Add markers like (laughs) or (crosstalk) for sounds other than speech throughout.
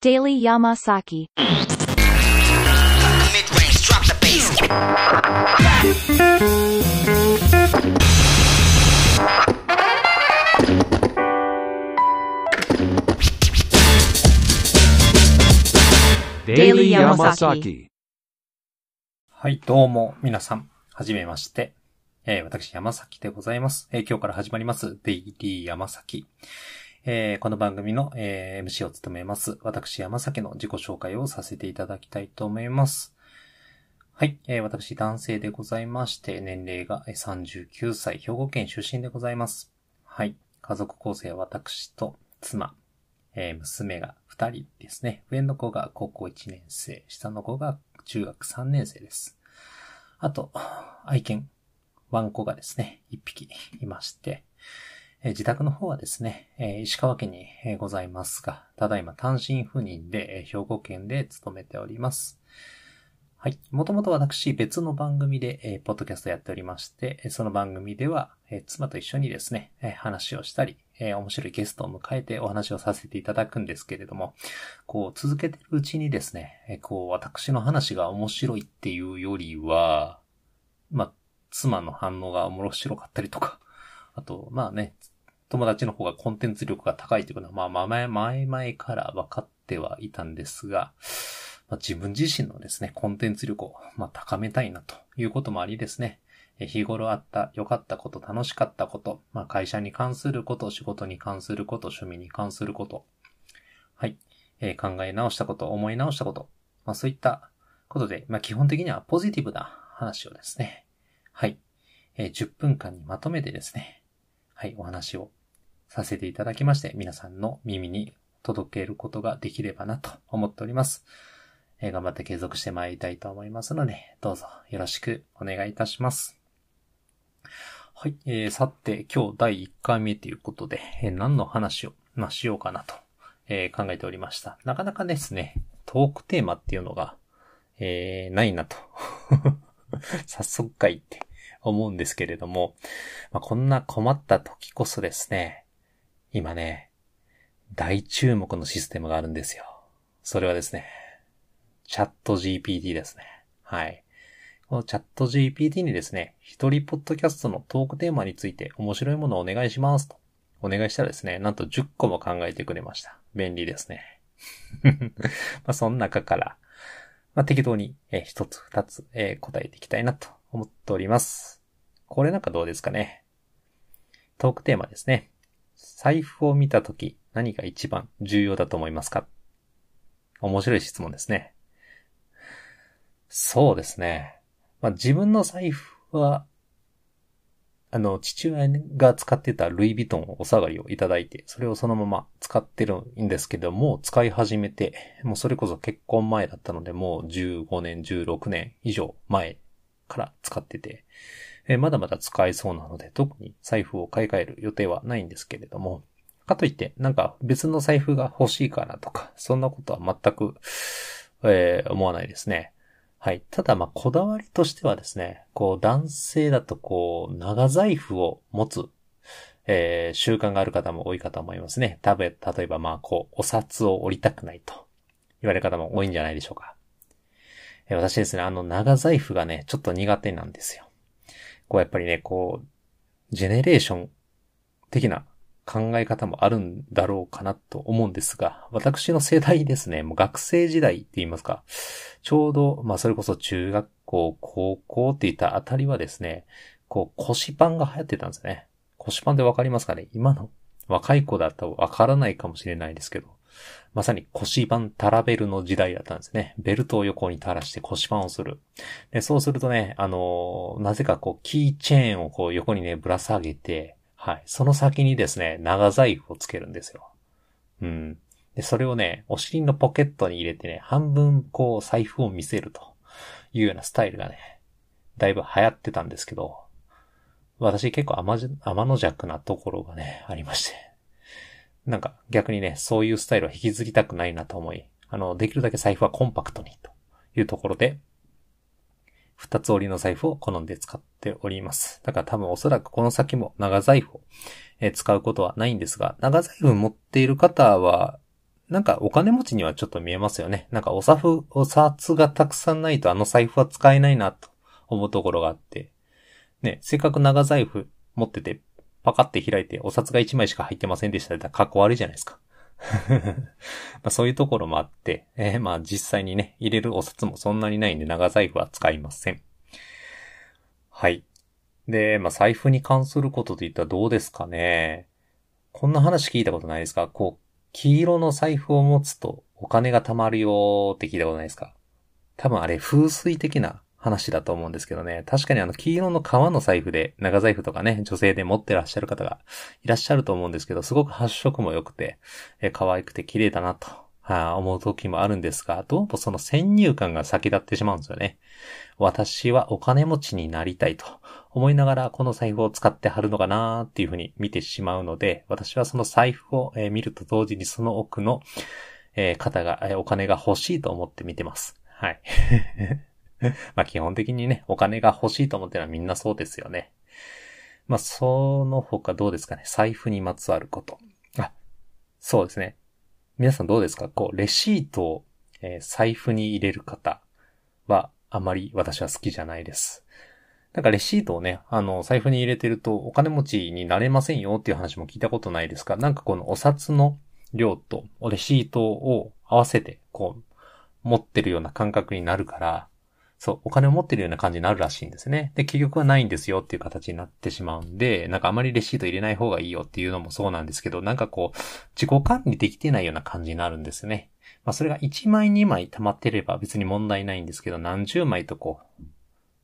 Daily Yamasaki. Mid-range, drop the bass. デイリーヤマサキ。はい、どうも、皆さん、はじめまして。えー私、山崎でございます。えー今日から始まります、デイリー山崎。えーこの番組の、えー MC を務めます、私、山崎の自己紹介をさせていただきたいと思います。はい、えー私、男性でございまして、年齢が39歳、兵庫県出身でございます。はい、家族構成は私と妻、えー娘が2人ですね。上の子が高校1年生、下の子が中学3年生です。あと、愛犬、ワンコがですね、1匹いまして、え自宅の方はですね、え石川県にございますが、ただいま単身赴任で、え兵庫県で勤めております。はい。もともと私別の番組で、えポッドキャストやっておりまして、その番組では、え妻と一緒にですね、え話をしたり、え面白いゲストを迎えてお話をさせていただくんですけれども、こう続けてるうちにですね、えこう私の話が面白いっていうよりは、まあ、妻の反応が面白かったりとか、あと、まあね、友達の方がコンテンツ力が高いというのは、まあ、前、前々から分かってはいたんですが、まあ、自分自身のですね、コンテンツ力を、まあ、高めたいなということもありですね、日頃あった良かったこと、楽しかったこと、まあ、会社に関すること、仕事に関すること、趣味に関すること、はい、えー考え直したこと、思い直したこと、まあ、そういったことで、まあ、基本的にはポジティブな話をですね、はい、えー10分間にまとめてですね、はい、お話をさせていただきまして、皆さんの耳に届けることができればなと思っております。えー頑張って継続してまいりたいと思いますので、どうぞよろしくお願いいたします。はい、えー、さて、今日第1回目ということで、えー何の話を、まあ、しようかなと、え考えておりました。なかなかですね、トークテーマっていうのが、えーないなと。(laughs) 早速かいって思うんですけれども、まあ、こんな困った時こそですね、今ね、大注目のシステムがあるんですよ。それはですね、チャット GPT ですね。はい。このチャット GPT にですね、一人ポッドキャストのトークテーマについて面白いものをお願いしますと。お願いしたらですね、なんと10個も考えてくれました。便利ですね。(laughs) まあその中から、まあ適当に、えー一つ二つ、え答えていきたいなと思っております。これなんかどうですかね。トークテーマですね。財布を見たとき何が一番重要だと思いますか？面白い質問ですね。そうですね。まあ、自分の財布は、あの、父親が使ってたルイ・ヴィトンをお下がりをいただいて、それをそのまま使ってるんですけども、使い始めて、もうそれこそ結婚前だったので、もう15年、16年以上前から使ってて、えーまだまだ使えそうなので、特に財布を買い替える予定はないんですけれども、かといって、なんか別の財布が欲しいかなとか、そんなことは全く、えー思わないですね。はい。ただ、ま、こだわりとしてはですね、こう、男性だとこう、長財布を持つ、えー習慣がある方も多いかと思いますね。たべ、例えば、まあ、こう、お札を折りたくないと言われる方も多いんじゃないでしょうか。えー私ですね、あの、長財布がね、ちょっと苦手なんですよ。こう、やっぱりね、こう、ジェネレーション的な考え方もあるんだろうかなと思うんですが、私の世代ですね、もう学生時代って言いますか、ちょうど、まあそれこそ中学校、高校って言ったあたりはですね、こう腰パンが流行ってたんですね。腰パンでわかりますかね？今の若い子だとわからないかもしれないですけど、まさに腰パンタラベルの時代だったんですね。ベルトを横に垂らして腰パンをする。で、そうするとね、あのーなぜかこう、キーチェーンをこう横にね、ぶら下げて、はい。その先にですね、長財布をつけるんですよ。うん。で、それをね、お尻のポケットに入れてね、半分こう、財布を見せるというようなスタイルがね、だいぶ流行ってたんですけど、私結構甘じ甘の弱なところがね、ありまして。なんか逆にね、そういうスタイルを引きずりたくないなと思い、あの、できるだけ財布はコンパクトにというところで、二つ折りの財布を好んで使っております。だから多分おそらくこの先も長財布を、使うことはないんですが、長財布持っている方は、なんかお金持ちにはちょっと見えますよね。なんかお財布、お札がたくさんないとあの財布は使えないなと思うところがあって。ね、せっかく長財布持ってて、パカって開いてお札が1枚しか入ってませんでしたら格好悪いじゃないですか。(laughs) まあそういうところもあって、えーまあ実際にね、入れるお札もそんなにないんで長財布は使いません。はい。で、まあ財布に関することで言ったらどうですかね。こんな話聞いたことないですか？こう、黄色の財布を持つとお金が貯まるよーって聞いたことないですか？多分あれ風水的な話だと思うんですけどね。確かにあの黄色の革の財布で、長財布とかね、女性で持ってらっしゃる方がいらっしゃると思うんですけど、すごく発色も良くて、え可愛くて綺麗だなと、はあ思う時もあるんですが、どうもその先入観が先立ってしまうんですよね。私はお金持ちになりたいと思いながらこの財布を使ってはるのかなーっていうふうに見てしまうので、私はその財布をえ見ると同時にその奥の、え方が、えお金が欲しいと思って見てます。はい。(laughs) まあ基本的にね、お金が欲しいと思ってるのはみんなそうですよね。まあその他どうですかね。財布にまつわること。あ、そうですね。皆さんどうですか？こう、レシートを、えー財布に入れる方はあまり私は好きじゃないです。なんかレシートをね、あの、財布に入れてるとお金持ちになれませんよっていう話も聞いたことないですが、なんかこのお札の量とレシートを合わせて、こう、持ってるような感覚になるから、そう、お金を持ってるような感じになるらしいんですね。で、結局はないんですよっていう形になってしまうんで、なんかあまりレシート入れない方がいいよっていうのもそうなんですけど、なんかこう、自己管理できてないような感じになるんですね。まあそれが1枚2枚溜まってれば別に問題ないんですけど、何十枚とこう、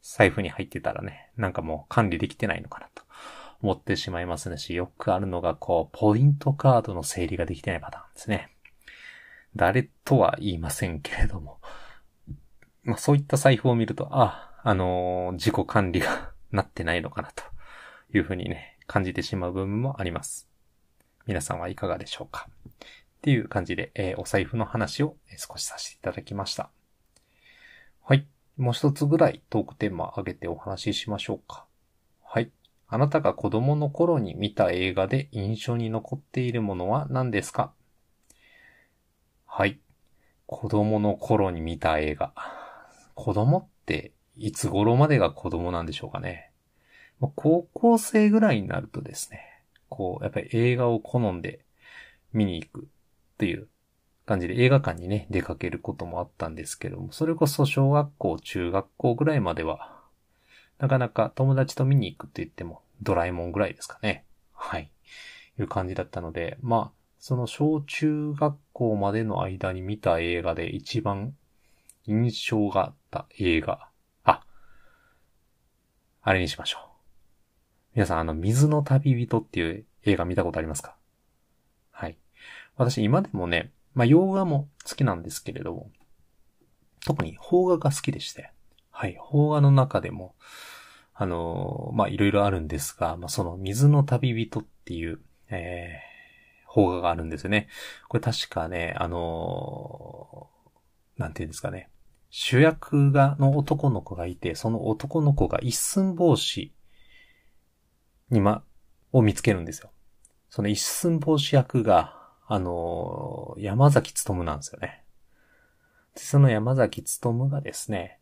財布に入ってたらね、なんかもう管理できてないのかなと思ってしまいますねし、よくあるのがこう、ポイントカードの整理ができてないパターンですね。誰とは言いませんけれども、まあそういった財布を見ると、あ、あのー自己管理が (laughs) なってないのかなというふうにね、感じてしまう部分もあります。皆さんはいかがでしょうか？っていう感じで、えーお財布の話を少しさせていただきました。はい。もう一つぐらいトークテーマ上げてお話ししましょうか。はい。あなたが子供の頃に見た映画で印象に残っているものは何ですか？はい。子供の頃に見た映画。子供っていつ頃までが子供なんでしょうかね。高校生ぐらいになるとですね、こう、やっぱり映画を好んで見に行くっていう感じで映画館にね、出かけることもあったんですけども、それこそ小学校、中学校ぐらいまでは、なかなか友達と見に行くって言っても、ドラえもんぐらいですかね。はい。いう感じだったので、まあ、その小中学校までの間に見た映画で一番印象がった映画。あ、あれにしましょう。皆さん、あの、水の旅人っていう映画見たことありますか？はい。私、今でもね、まあ、洋画も好きなんですけれども、特に邦画が好きでして、はい、邦画の中でも、あのーまあ、いろいろあるんですが、まあ、その水の旅人っていう、えー、邦画があるんですよね。これ確かね、あのーなんていうんですかね。主役が、の男の子がいて、その男の子が一寸法師にま、を見つけるんですよ。その一寸法師役が、あのー山崎努なんですよね。でその山崎努がですね、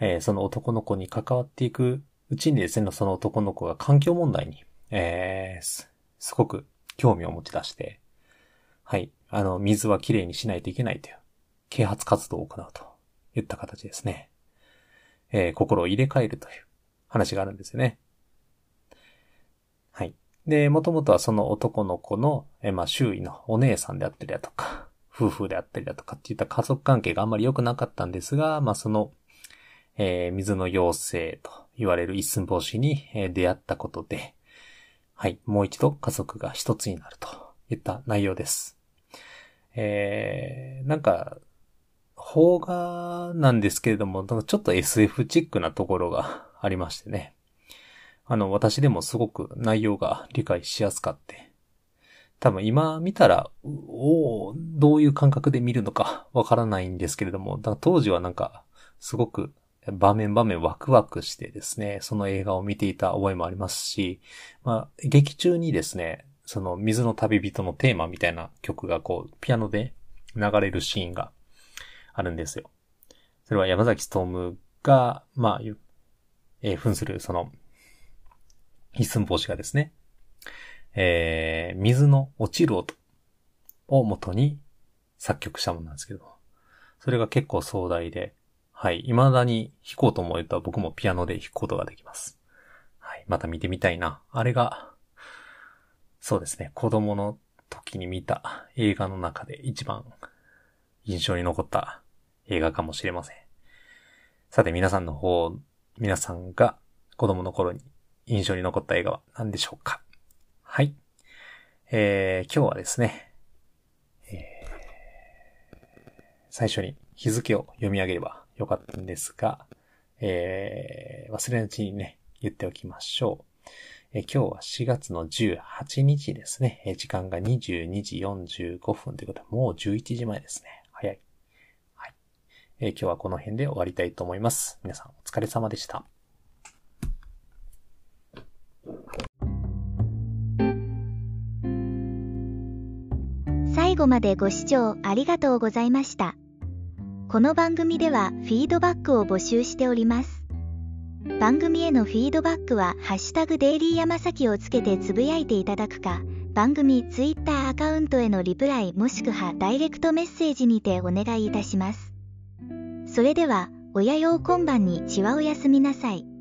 えーその男の子に関わっていくうちにですね、その男の子が環境問題に、えーす、すごく興味を持ち出して、はい、あの、水はきれいにしないといけないという、啓発活動を行うといった形ですね。えー心を入れ替えるという話があるんですよね。はい。で、もともとはその男の子の、えーまあ、周囲のお姉さんであったりだとか、夫婦であったりだとかっていった家族関係があんまり良くなかったんですが、まあ、その、えー水の妖精と言われる一寸法師に、え出会ったことで、はい、もう一度家族が一つになるといった内容です。えー、なんか、邦画なんですけれども、ちょっと SF チックなところが (laughs) ありましてね。あの、私でもすごく内容が理解しやすかって。多分今見たら、うおどういう感覚で見るのか (laughs) わからないんですけれども、だから当時はなんか、すごく場面場面ワクワクしてですね、その映画を見ていた覚えもありますし、まあ、劇中にですね、その水の旅人のテーマみたいな曲がこう、ピアノで流れるシーンがあるんですよ。それは山崎ストームが、まあ、えー、扮するその、一寸法師がですね、えー、水の落ちる音を元に作曲したものなんですけど、それが結構壮大で、はい、未だに弾こうと思えば僕もピアノで弾くことができます。はい、また見てみたいな。あれが、そうですね、子供の時に見た映画の中で一番印象に残った映画かもしれません。さて皆さんの方、皆さんが子供の頃に印象に残った映画は何でしょうか？はい。えー、今日はですね、えー、最初に日付を読み上げればよかったんですが、えー、忘れないうちにね、言っておきましょう。え今日は4月の18日ですね。え時間が22時45分ということで、もう11時前ですね。今日はこの辺で終わりたいと思います。皆さんお疲れ様でした。最後までご視聴ありがとうございました。この番組ではフィードバックを募集しております。番組へのフィードバックは、ハッシュタグデイリー山崎をつけてつぶやいていただくか、番組ツイッターアカウントへのリプライもしくはダイレクトメッセージにてお願いいたします。それでは、親用今晩にしわおやすみなさい。